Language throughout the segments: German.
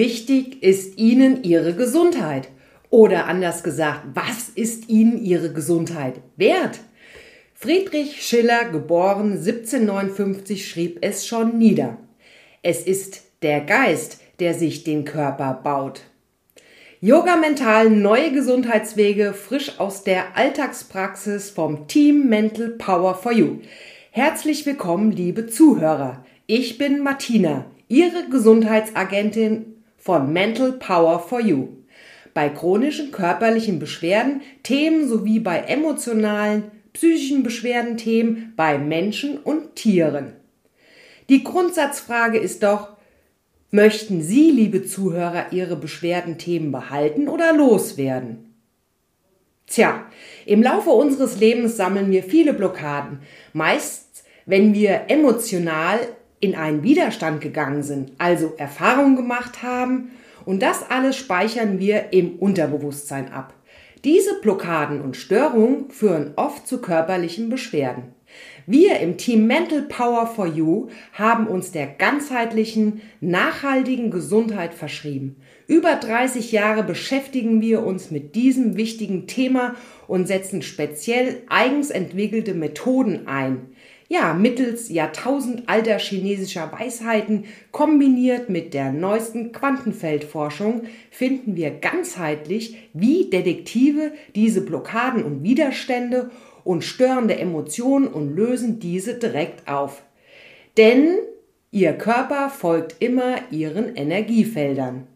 wichtig ist Ihnen Ihre Gesundheit? Oder anders gesagt, was ist Ihnen Ihre Gesundheit wert? Friedrich Schiller, geboren 1759, schrieb es schon nieder. Es ist der Geist, der sich den Körper baut. Yoga Mental neue Gesundheitswege frisch aus der Alltagspraxis vom Team Mental Power for You. Herzlich willkommen, liebe Zuhörer. Ich bin Martina, Ihre Gesundheitsagentin von Mental Power for You. Bei chronischen körperlichen Beschwerden, Themen sowie bei emotionalen, psychischen Beschwerden, Themen bei Menschen und Tieren. Die Grundsatzfrage ist doch, möchten Sie, liebe Zuhörer, Ihre Beschwerdenthemen behalten oder loswerden? Tja, im Laufe unseres Lebens sammeln wir viele Blockaden, meist wenn wir emotional in einen Widerstand gegangen sind, also Erfahrungen gemacht haben und das alles speichern wir im Unterbewusstsein ab. Diese Blockaden und Störungen führen oft zu körperlichen Beschwerden. Wir im Team Mental Power for You haben uns der ganzheitlichen, nachhaltigen Gesundheit verschrieben. Über 30 Jahre beschäftigen wir uns mit diesem wichtigen Thema und setzen speziell eigens entwickelte Methoden ein, ja, mittels jahrtausendalter chinesischer Weisheiten kombiniert mit der neuesten Quantenfeldforschung finden wir ganzheitlich, wie Detektive diese Blockaden und Widerstände und störende Emotionen und lösen diese direkt auf. Denn ihr Körper folgt immer ihren Energiefeldern.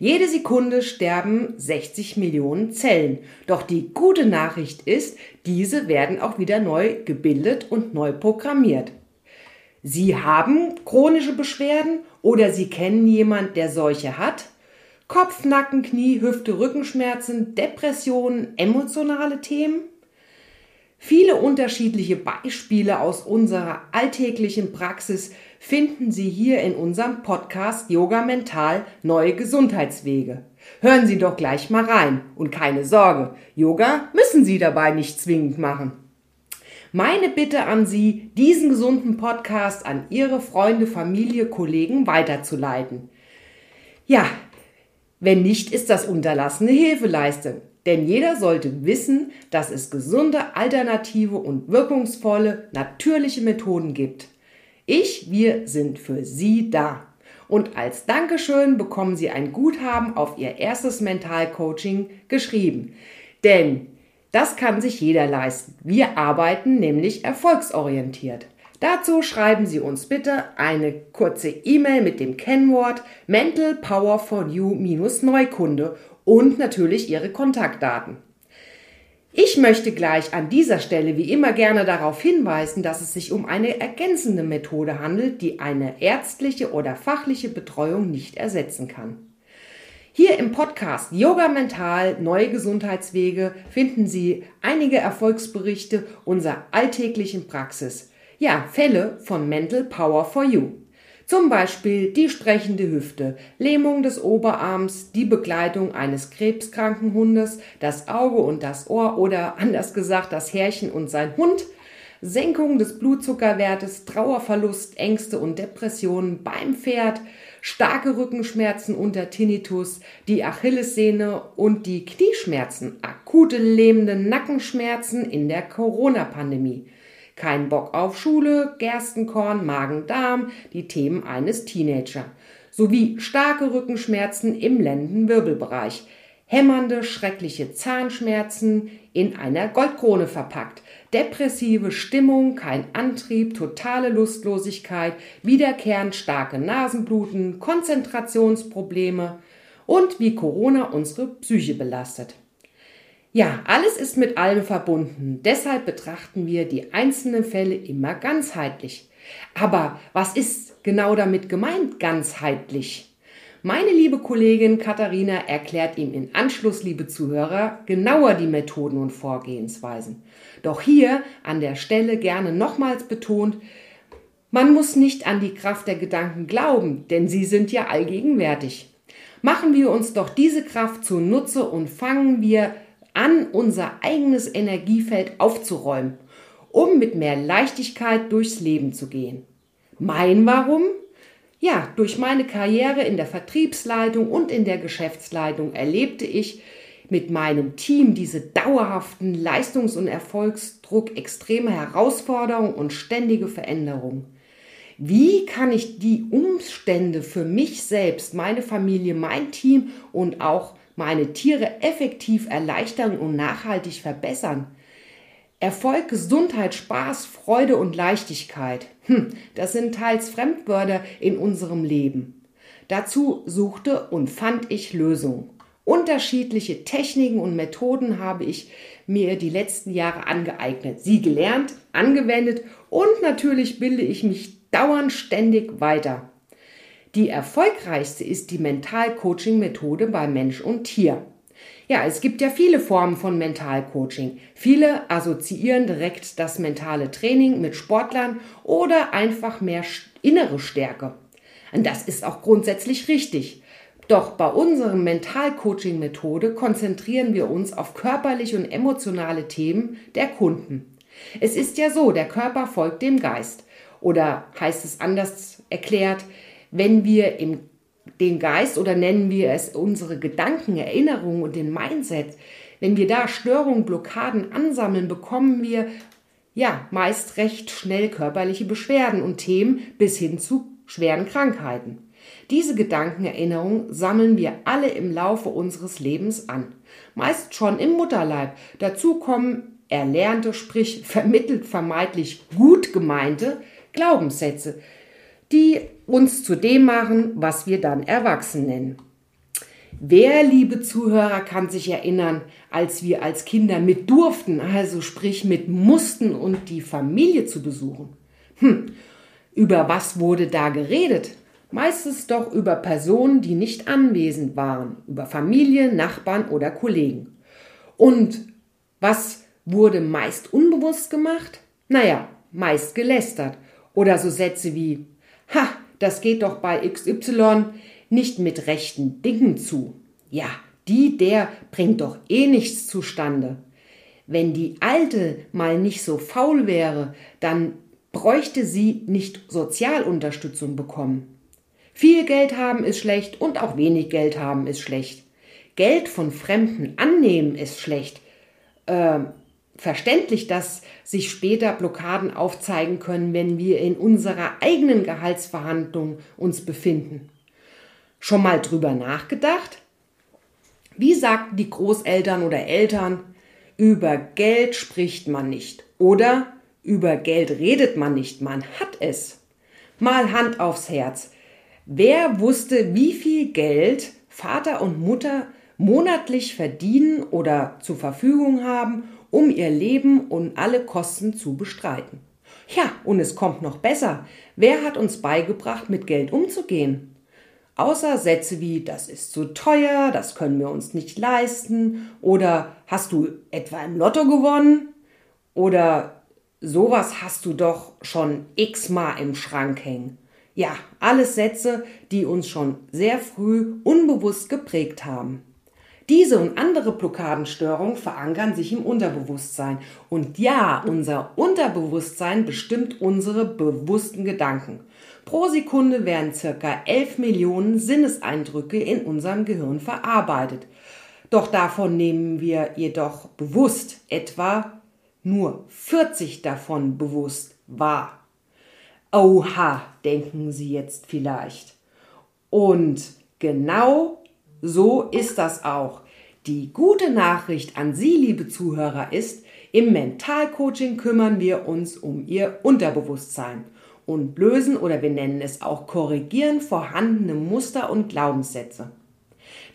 Jede Sekunde sterben 60 Millionen Zellen. Doch die gute Nachricht ist, diese werden auch wieder neu gebildet und neu programmiert. Sie haben chronische Beschwerden oder Sie kennen jemand, der solche hat? Kopf, Nacken, Knie, Hüfte, Rückenschmerzen, Depressionen, emotionale Themen? Viele unterschiedliche Beispiele aus unserer alltäglichen Praxis finden Sie hier in unserem Podcast Yoga Mental Neue Gesundheitswege. Hören Sie doch gleich mal rein und keine Sorge, Yoga müssen Sie dabei nicht zwingend machen. Meine Bitte an Sie, diesen gesunden Podcast an Ihre Freunde, Familie, Kollegen weiterzuleiten. Ja, wenn nicht, ist das unterlassene Hilfeleistung. Denn jeder sollte wissen, dass es gesunde, alternative und wirkungsvolle, natürliche Methoden gibt. Ich, wir sind für Sie da. Und als Dankeschön bekommen Sie ein Guthaben auf Ihr erstes Mentalcoaching geschrieben. Denn das kann sich jeder leisten. Wir arbeiten nämlich erfolgsorientiert. Dazu schreiben Sie uns bitte eine kurze E-Mail mit dem Kennwort Mental Power for You-Neukunde und natürlich Ihre Kontaktdaten. Ich möchte gleich an dieser Stelle wie immer gerne darauf hinweisen, dass es sich um eine ergänzende Methode handelt, die eine ärztliche oder fachliche Betreuung nicht ersetzen kann. Hier im Podcast Yoga Mental Neue Gesundheitswege finden Sie einige Erfolgsberichte unserer alltäglichen Praxis. Ja, Fälle von Mental Power for You. Zum Beispiel die sprechende Hüfte, Lähmung des Oberarms, die Begleitung eines krebskranken Hundes, das Auge und das Ohr oder anders gesagt das Härchen und sein Hund, Senkung des Blutzuckerwertes, Trauerverlust, Ängste und Depressionen beim Pferd, starke Rückenschmerzen unter Tinnitus, die Achillessehne und die Knieschmerzen, akute lähmende Nackenschmerzen in der Corona-Pandemie. Kein Bock auf Schule, Gerstenkorn, Magen-Darm, die Themen eines Teenager. Sowie starke Rückenschmerzen im Lendenwirbelbereich. Hämmernde, schreckliche Zahnschmerzen in einer Goldkrone verpackt. Depressive Stimmung, kein Antrieb, totale Lustlosigkeit, wiederkehrend starke Nasenbluten, Konzentrationsprobleme und wie Corona unsere Psyche belastet. Ja, alles ist mit allem verbunden. Deshalb betrachten wir die einzelnen Fälle immer ganzheitlich. Aber was ist genau damit gemeint, ganzheitlich? Meine liebe Kollegin Katharina erklärt Ihnen im Anschluss, liebe Zuhörer, genauer die Methoden und Vorgehensweisen. Doch hier an der Stelle gerne nochmals betont, man muss nicht an die Kraft der Gedanken glauben, denn sie sind ja allgegenwärtig. Machen wir uns doch diese Kraft zunutze und fangen wir an, unser eigenes Energiefeld aufzuräumen, um mit mehr Leichtigkeit durchs Leben zu gehen. Mein Warum? Ja, durch meine Karriere in der Vertriebsleitung und in der Geschäftsleitung erlebte ich mit meinem Team diese dauerhaften Leistungs- und Erfolgsdruck, extreme Herausforderungen und ständige Veränderungen. Wie kann ich die Umstände für mich selbst, meine Familie, mein Team und auch meine Tiere effektiv erleichtern und nachhaltig verbessern? Erfolg, Gesundheit, Spaß, Freude und Leichtigkeit. Hm, das sind teils Fremdwörter in unserem Leben. Dazu suchte und fand ich Lösungen. Unterschiedliche Techniken und Methoden habe ich mir die letzten Jahre angeeignet, sie gelernt, angewendet und natürlich bilde ich mich dauernd ständig weiter. Die erfolgreichste ist die Mental-Coaching-Methode bei Mensch und Tier. Ja, es gibt ja viele Formen von Mentalcoaching. Viele assoziieren direkt das mentale Training mit Sportlern oder einfach mehr innere Stärke. Und das ist auch grundsätzlich richtig. Doch bei unserer Mentalcoaching-Methode konzentrieren wir uns auf körperliche und emotionale Themen der Kunden. Es ist ja so, der Körper folgt dem Geist. Oder heißt es anders erklärt, wenn wir im den Geist oder nennen wir es unsere Gedanken, Erinnerungen und den Mindset, wenn wir da Störungen, Blockaden ansammeln, bekommen wir ja meist recht schnell körperliche Beschwerden und Themen bis hin zu schweren Krankheiten. Diese Gedankenerinnerungen sammeln wir alle im Laufe unseres Lebens an, meist schon im Mutterleib. Dazu kommen erlernte, sprich vermittelt vermeintlich gut gemeinte Glaubenssätze, die uns zu dem machen, was wir dann erwachsen nennen. Wer, liebe Zuhörer, kann sich erinnern, als wir als Kinder mit durften, also sprich mit mussten und die Familie zu besuchen? Hm, über was wurde da geredet? Meistens doch über Personen, die nicht anwesend waren, über Familie, Nachbarn oder Kollegen. Und was wurde meist unbewusst gemacht? Naja, meist gelästert. Oder so Sätze wie, ha, das geht doch bei XY nicht mit rechten Dingen zu. Ja, die, der bringt doch eh nichts zustande. Wenn die Alte mal nicht so faul wäre, dann bräuchte sie nicht Sozialunterstützung bekommen. Viel Geld haben ist schlecht und auch wenig Geld haben ist schlecht. Geld von Fremden annehmen ist schlecht. Äh, verständlich, dass sich später Blockaden aufzeigen können, wenn wir in unserer eigenen Gehaltsverhandlung uns befinden. Schon mal drüber nachgedacht? Wie sagten die Großeltern oder Eltern, über Geld spricht man nicht oder über Geld redet man nicht, man hat es. Mal Hand aufs Herz. Wer wusste, wie viel Geld Vater und Mutter monatlich verdienen oder zur Verfügung haben, um ihr Leben und alle Kosten zu bestreiten. Ja, und es kommt noch besser. Wer hat uns beigebracht, mit Geld umzugehen? Außer Sätze wie das ist zu teuer, das können wir uns nicht leisten oder hast du etwa im Lotto gewonnen oder sowas hast du doch schon x-mal im Schrank hängen. Ja, alles Sätze, die uns schon sehr früh unbewusst geprägt haben. Diese und andere Blockadenstörungen verankern sich im Unterbewusstsein. Und ja, unser Unterbewusstsein bestimmt unsere bewussten Gedanken. Pro Sekunde werden circa 11 Millionen Sinneseindrücke in unserem Gehirn verarbeitet. Doch davon nehmen wir jedoch bewusst etwa nur 40 davon bewusst wahr. Oha, denken Sie jetzt vielleicht. Und genau so ist das auch. Die gute Nachricht an Sie, liebe Zuhörer, ist, im Mentalcoaching kümmern wir uns um Ihr Unterbewusstsein und lösen oder wir nennen es auch korrigieren vorhandene Muster und Glaubenssätze.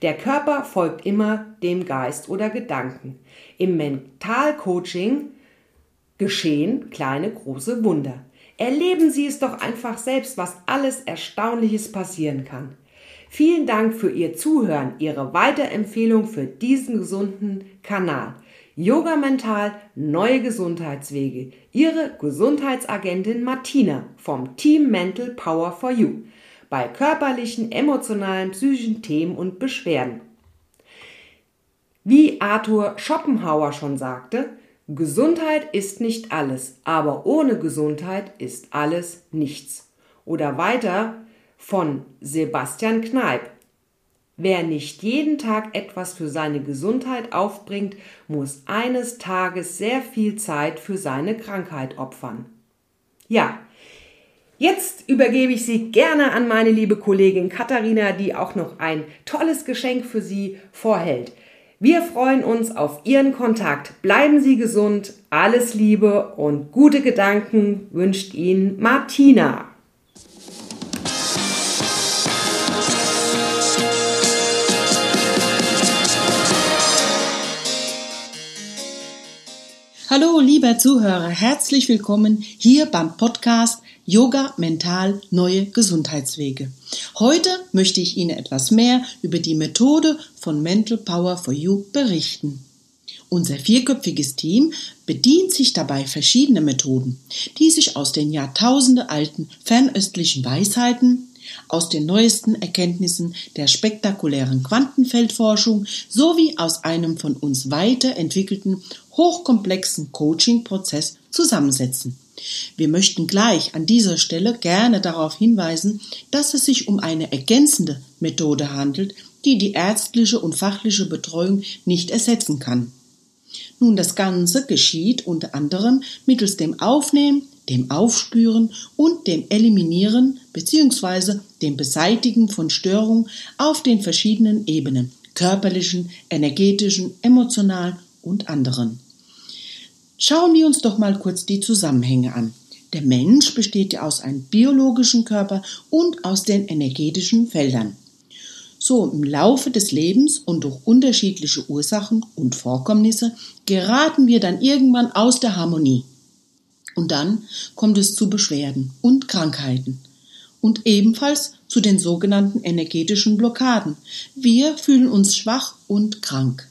Der Körper folgt immer dem Geist oder Gedanken. Im Mentalcoaching geschehen kleine große Wunder. Erleben Sie es doch einfach selbst, was alles Erstaunliches passieren kann. Vielen Dank für Ihr Zuhören, Ihre Weiterempfehlung für diesen gesunden Kanal. Yoga Mental, neue Gesundheitswege. Ihre Gesundheitsagentin Martina vom Team Mental Power for You bei körperlichen, emotionalen, psychischen Themen und Beschwerden. Wie Arthur Schopenhauer schon sagte, Gesundheit ist nicht alles, aber ohne Gesundheit ist alles nichts. Oder weiter, von Sebastian Kneip. Wer nicht jeden Tag etwas für seine Gesundheit aufbringt, muss eines Tages sehr viel Zeit für seine Krankheit opfern. Ja, jetzt übergebe ich Sie gerne an meine liebe Kollegin Katharina, die auch noch ein tolles Geschenk für Sie vorhält. Wir freuen uns auf Ihren Kontakt. Bleiben Sie gesund, alles Liebe und gute Gedanken wünscht Ihnen Martina. Hallo, lieber Zuhörer, herzlich willkommen hier beim Podcast Yoga Mental Neue Gesundheitswege. Heute möchte ich Ihnen etwas mehr über die Methode von Mental Power for You berichten. Unser vierköpfiges Team bedient sich dabei verschiedener Methoden, die sich aus den Jahrtausende alten fernöstlichen Weisheiten, aus den neuesten Erkenntnissen der spektakulären Quantenfeldforschung sowie aus einem von uns weiterentwickelten hochkomplexen Coaching-Prozess zusammensetzen. Wir möchten gleich an dieser Stelle gerne darauf hinweisen, dass es sich um eine ergänzende Methode handelt, die die ärztliche und fachliche Betreuung nicht ersetzen kann. Nun, das Ganze geschieht unter anderem mittels dem Aufnehmen, dem Aufspüren und dem Eliminieren bzw. dem Beseitigen von Störungen auf den verschiedenen Ebenen körperlichen, energetischen, emotionalen und anderen. Schauen wir uns doch mal kurz die Zusammenhänge an. Der Mensch besteht ja aus einem biologischen Körper und aus den energetischen Feldern. So im Laufe des Lebens und durch unterschiedliche Ursachen und Vorkommnisse geraten wir dann irgendwann aus der Harmonie. Und dann kommt es zu Beschwerden und Krankheiten und ebenfalls zu den sogenannten energetischen Blockaden. Wir fühlen uns schwach und krank.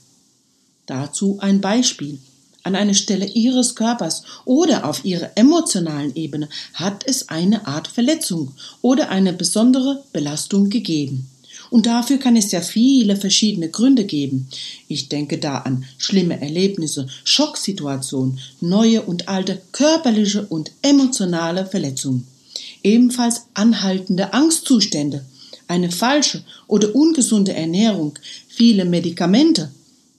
Dazu ein Beispiel. An einer Stelle Ihres Körpers oder auf Ihrer emotionalen Ebene hat es eine Art Verletzung oder eine besondere Belastung gegeben. Und dafür kann es ja viele verschiedene Gründe geben. Ich denke da an schlimme Erlebnisse, Schocksituationen, neue und alte körperliche und emotionale Verletzungen. Ebenfalls anhaltende Angstzustände, eine falsche oder ungesunde Ernährung, viele Medikamente,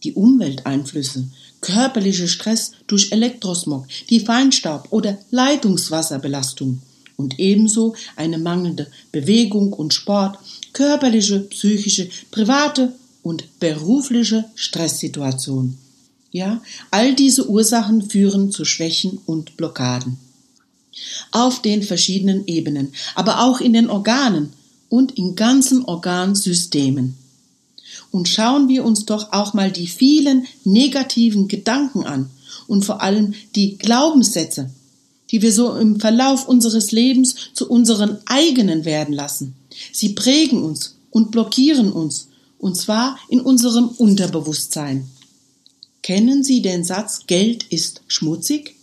die Umwelteinflüsse, körperlicher Stress durch Elektrosmog, die Feinstaub oder Leitungswasserbelastung und ebenso eine mangelnde Bewegung und Sport, körperliche, psychische, private und berufliche Stresssituation. Ja, all diese Ursachen führen zu Schwächen und Blockaden. Auf den verschiedenen Ebenen, aber auch in den Organen und in ganzen Organsystemen. Und schauen wir uns doch auch mal die vielen negativen Gedanken an und vor allem die Glaubenssätze, die wir so im Verlauf unseres Lebens zu unseren eigenen werden lassen. Sie prägen uns und blockieren uns, und zwar in unserem Unterbewusstsein. Kennen Sie den Satz Geld ist schmutzig?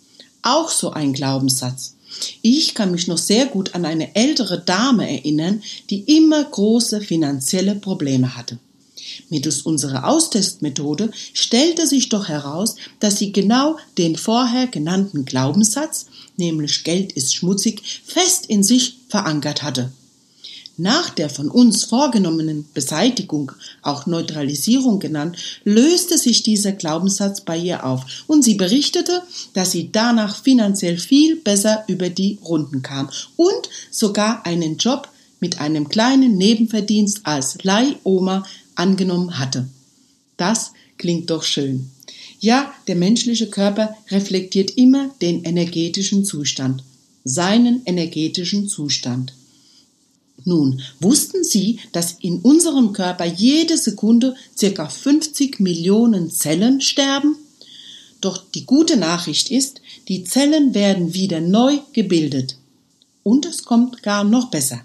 Auch so ein Glaubenssatz. Ich kann mich noch sehr gut an eine ältere Dame erinnern, die immer große finanzielle Probleme hatte. Mittels unserer Austestmethode stellte sich doch heraus, dass sie genau den vorher genannten Glaubenssatz, nämlich Geld ist schmutzig, fest in sich verankert hatte. Nach der von uns vorgenommenen Beseitigung, auch Neutralisierung genannt, löste sich dieser Glaubenssatz bei ihr auf und sie berichtete, dass sie danach finanziell viel besser über die Runden kam und sogar einen Job mit einem kleinen Nebenverdienst als Leihoma angenommen hatte. Das klingt doch schön. Ja, der menschliche Körper reflektiert immer den energetischen Zustand, seinen energetischen Zustand. Nun, wussten Sie, dass in unserem Körper jede Sekunde circa 50 Millionen Zellen sterben? Doch die gute Nachricht ist, die Zellen werden wieder neu gebildet. Und es kommt gar noch besser.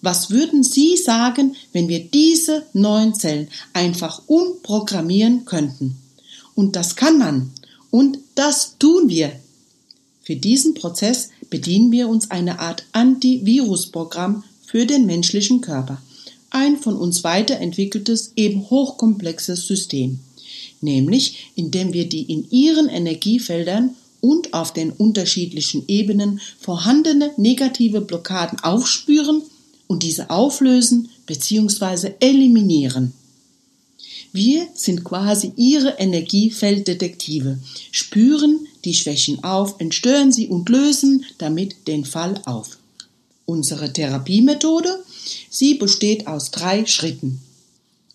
Was würden Sie sagen, wenn wir diese neuen Zellen einfach umprogrammieren könnten? Und das kann man. Und das tun wir. Für diesen Prozess bedienen wir uns einer Art Antivirusprogramm für den menschlichen Körper. Ein von uns weiterentwickeltes, eben hochkomplexes System. Nämlich, indem wir die in ihren Energiefeldern und auf den unterschiedlichen Ebenen vorhandene negative Blockaden aufspüren und diese auflösen bzw. eliminieren. Wir sind quasi ihre Energiefelddetektive, spüren die Schwächen auf, entstören sie und lösen damit den Fall auf. Unsere Therapiemethode, sie besteht aus drei Schritten.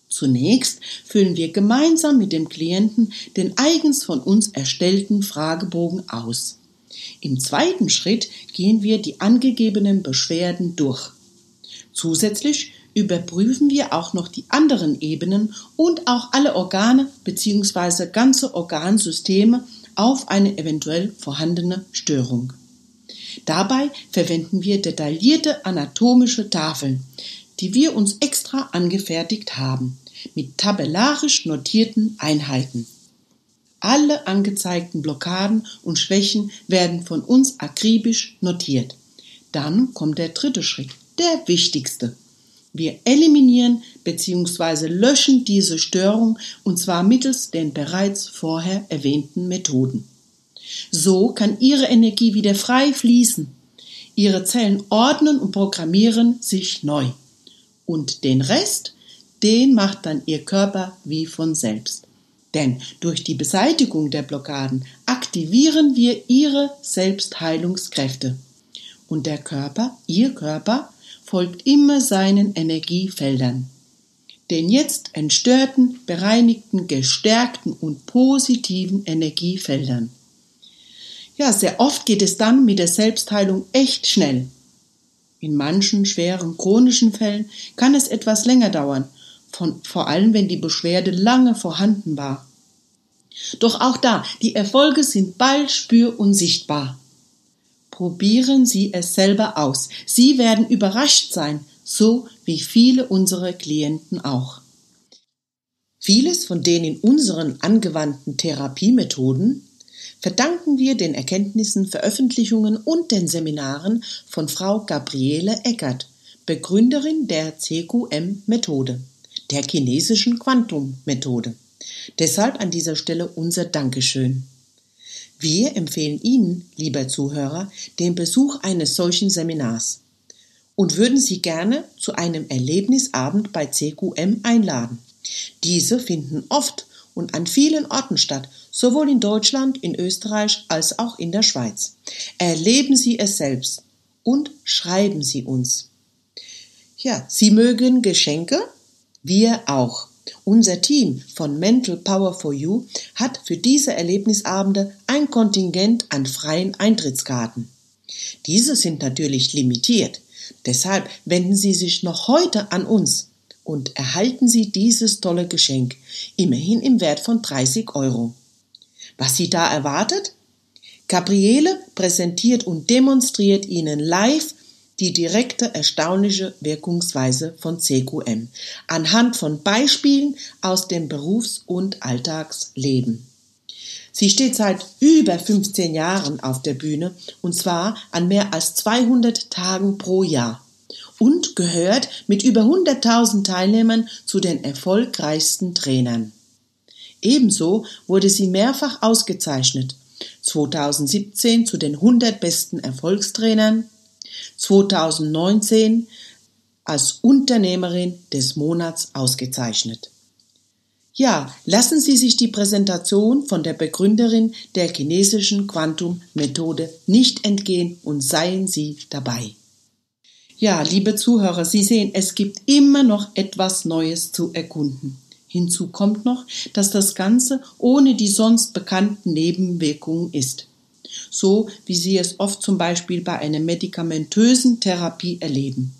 Zunächst füllen wir gemeinsam mit dem Klienten den eigens von uns erstellten Fragebogen aus. Im zweiten Schritt gehen wir die angegebenen Beschwerden durch. Zusätzlich überprüfen wir auch noch die anderen Ebenen und auch alle Organe bzw. ganze Organsysteme auf eine eventuell vorhandene Störung. Dabei verwenden wir detaillierte anatomische Tafeln, die wir uns extra angefertigt haben mit tabellarisch notierten Einheiten. Alle angezeigten Blockaden und Schwächen werden von uns akribisch notiert. Dann kommt der dritte Schritt, der wichtigste. Wir eliminieren bzw. löschen diese Störung und zwar mittels den bereits vorher erwähnten Methoden. So kann Ihre Energie wieder frei fließen. Ihre Zellen ordnen und programmieren sich neu. Und den Rest den macht dann Ihr Körper wie von selbst. Denn durch die Beseitigung der Blockaden aktivieren wir Ihre Selbstheilungskräfte. Und der Körper, Ihr Körper, folgt immer seinen Energiefeldern. Den jetzt entstörten, bereinigten, gestärkten und positiven Energiefeldern. Ja, sehr oft geht es dann mit der Selbstheilung echt schnell. In manchen schweren chronischen Fällen kann es etwas länger dauern von, vor allem wenn die Beschwerde lange vorhanden war. Doch auch da, die Erfolge sind bald spür- und sichtbar. Probieren Sie es selber aus. Sie werden überrascht sein, so wie viele unserer Klienten auch. Vieles von den in unseren angewandten Therapiemethoden verdanken wir den Erkenntnissen, Veröffentlichungen und den Seminaren von Frau Gabriele Eckert, Begründerin der CQM-Methode der chinesischen Quantum-Methode. Deshalb an dieser Stelle unser Dankeschön. Wir empfehlen Ihnen, lieber Zuhörer, den Besuch eines solchen Seminars und würden Sie gerne zu einem Erlebnisabend bei CQM einladen. Diese finden oft und an vielen Orten statt, sowohl in Deutschland, in Österreich als auch in der Schweiz. Erleben Sie es selbst und schreiben Sie uns. Ja, Sie mögen Geschenke wir auch. Unser Team von Mental Power for You hat für diese Erlebnisabende ein Kontingent an freien Eintrittskarten. Diese sind natürlich limitiert. Deshalb wenden Sie sich noch heute an uns und erhalten Sie dieses tolle Geschenk, immerhin im Wert von 30 Euro. Was Sie da erwartet? Gabriele präsentiert und demonstriert Ihnen live die direkte erstaunliche Wirkungsweise von CQM anhand von Beispielen aus dem Berufs- und Alltagsleben. Sie steht seit über 15 Jahren auf der Bühne und zwar an mehr als 200 Tagen pro Jahr und gehört mit über 100.000 Teilnehmern zu den erfolgreichsten Trainern. Ebenso wurde sie mehrfach ausgezeichnet. 2017 zu den 100 besten Erfolgstrainern, 2019 als Unternehmerin des Monats ausgezeichnet. Ja, lassen Sie sich die Präsentation von der Begründerin der chinesischen Quantum-Methode nicht entgehen und seien Sie dabei. Ja, liebe Zuhörer, Sie sehen, es gibt immer noch etwas Neues zu erkunden. Hinzu kommt noch, dass das Ganze ohne die sonst bekannten Nebenwirkungen ist so wie Sie es oft zum Beispiel bei einer medikamentösen Therapie erleben.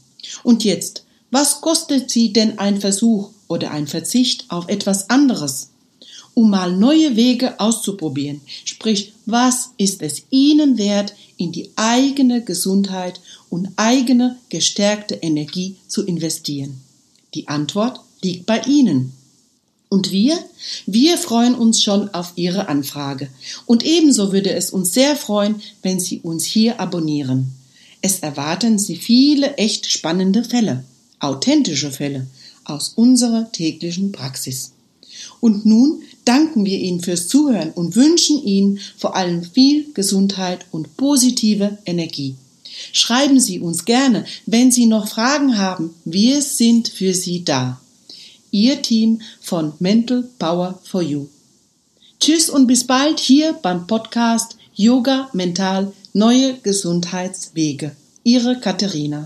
Und jetzt, was kostet Sie denn ein Versuch oder ein Verzicht auf etwas anderes? Um mal neue Wege auszuprobieren, sprich, was ist es Ihnen wert, in die eigene Gesundheit und eigene gestärkte Energie zu investieren? Die Antwort liegt bei Ihnen. Und wir? Wir freuen uns schon auf Ihre Anfrage. Und ebenso würde es uns sehr freuen, wenn Sie uns hier abonnieren. Es erwarten Sie viele echt spannende Fälle, authentische Fälle aus unserer täglichen Praxis. Und nun danken wir Ihnen fürs Zuhören und wünschen Ihnen vor allem viel Gesundheit und positive Energie. Schreiben Sie uns gerne, wenn Sie noch Fragen haben. Wir sind für Sie da. Ihr Team von Mental Power for You. Tschüss und bis bald hier beim Podcast Yoga Mental Neue Gesundheitswege. Ihre Katharina.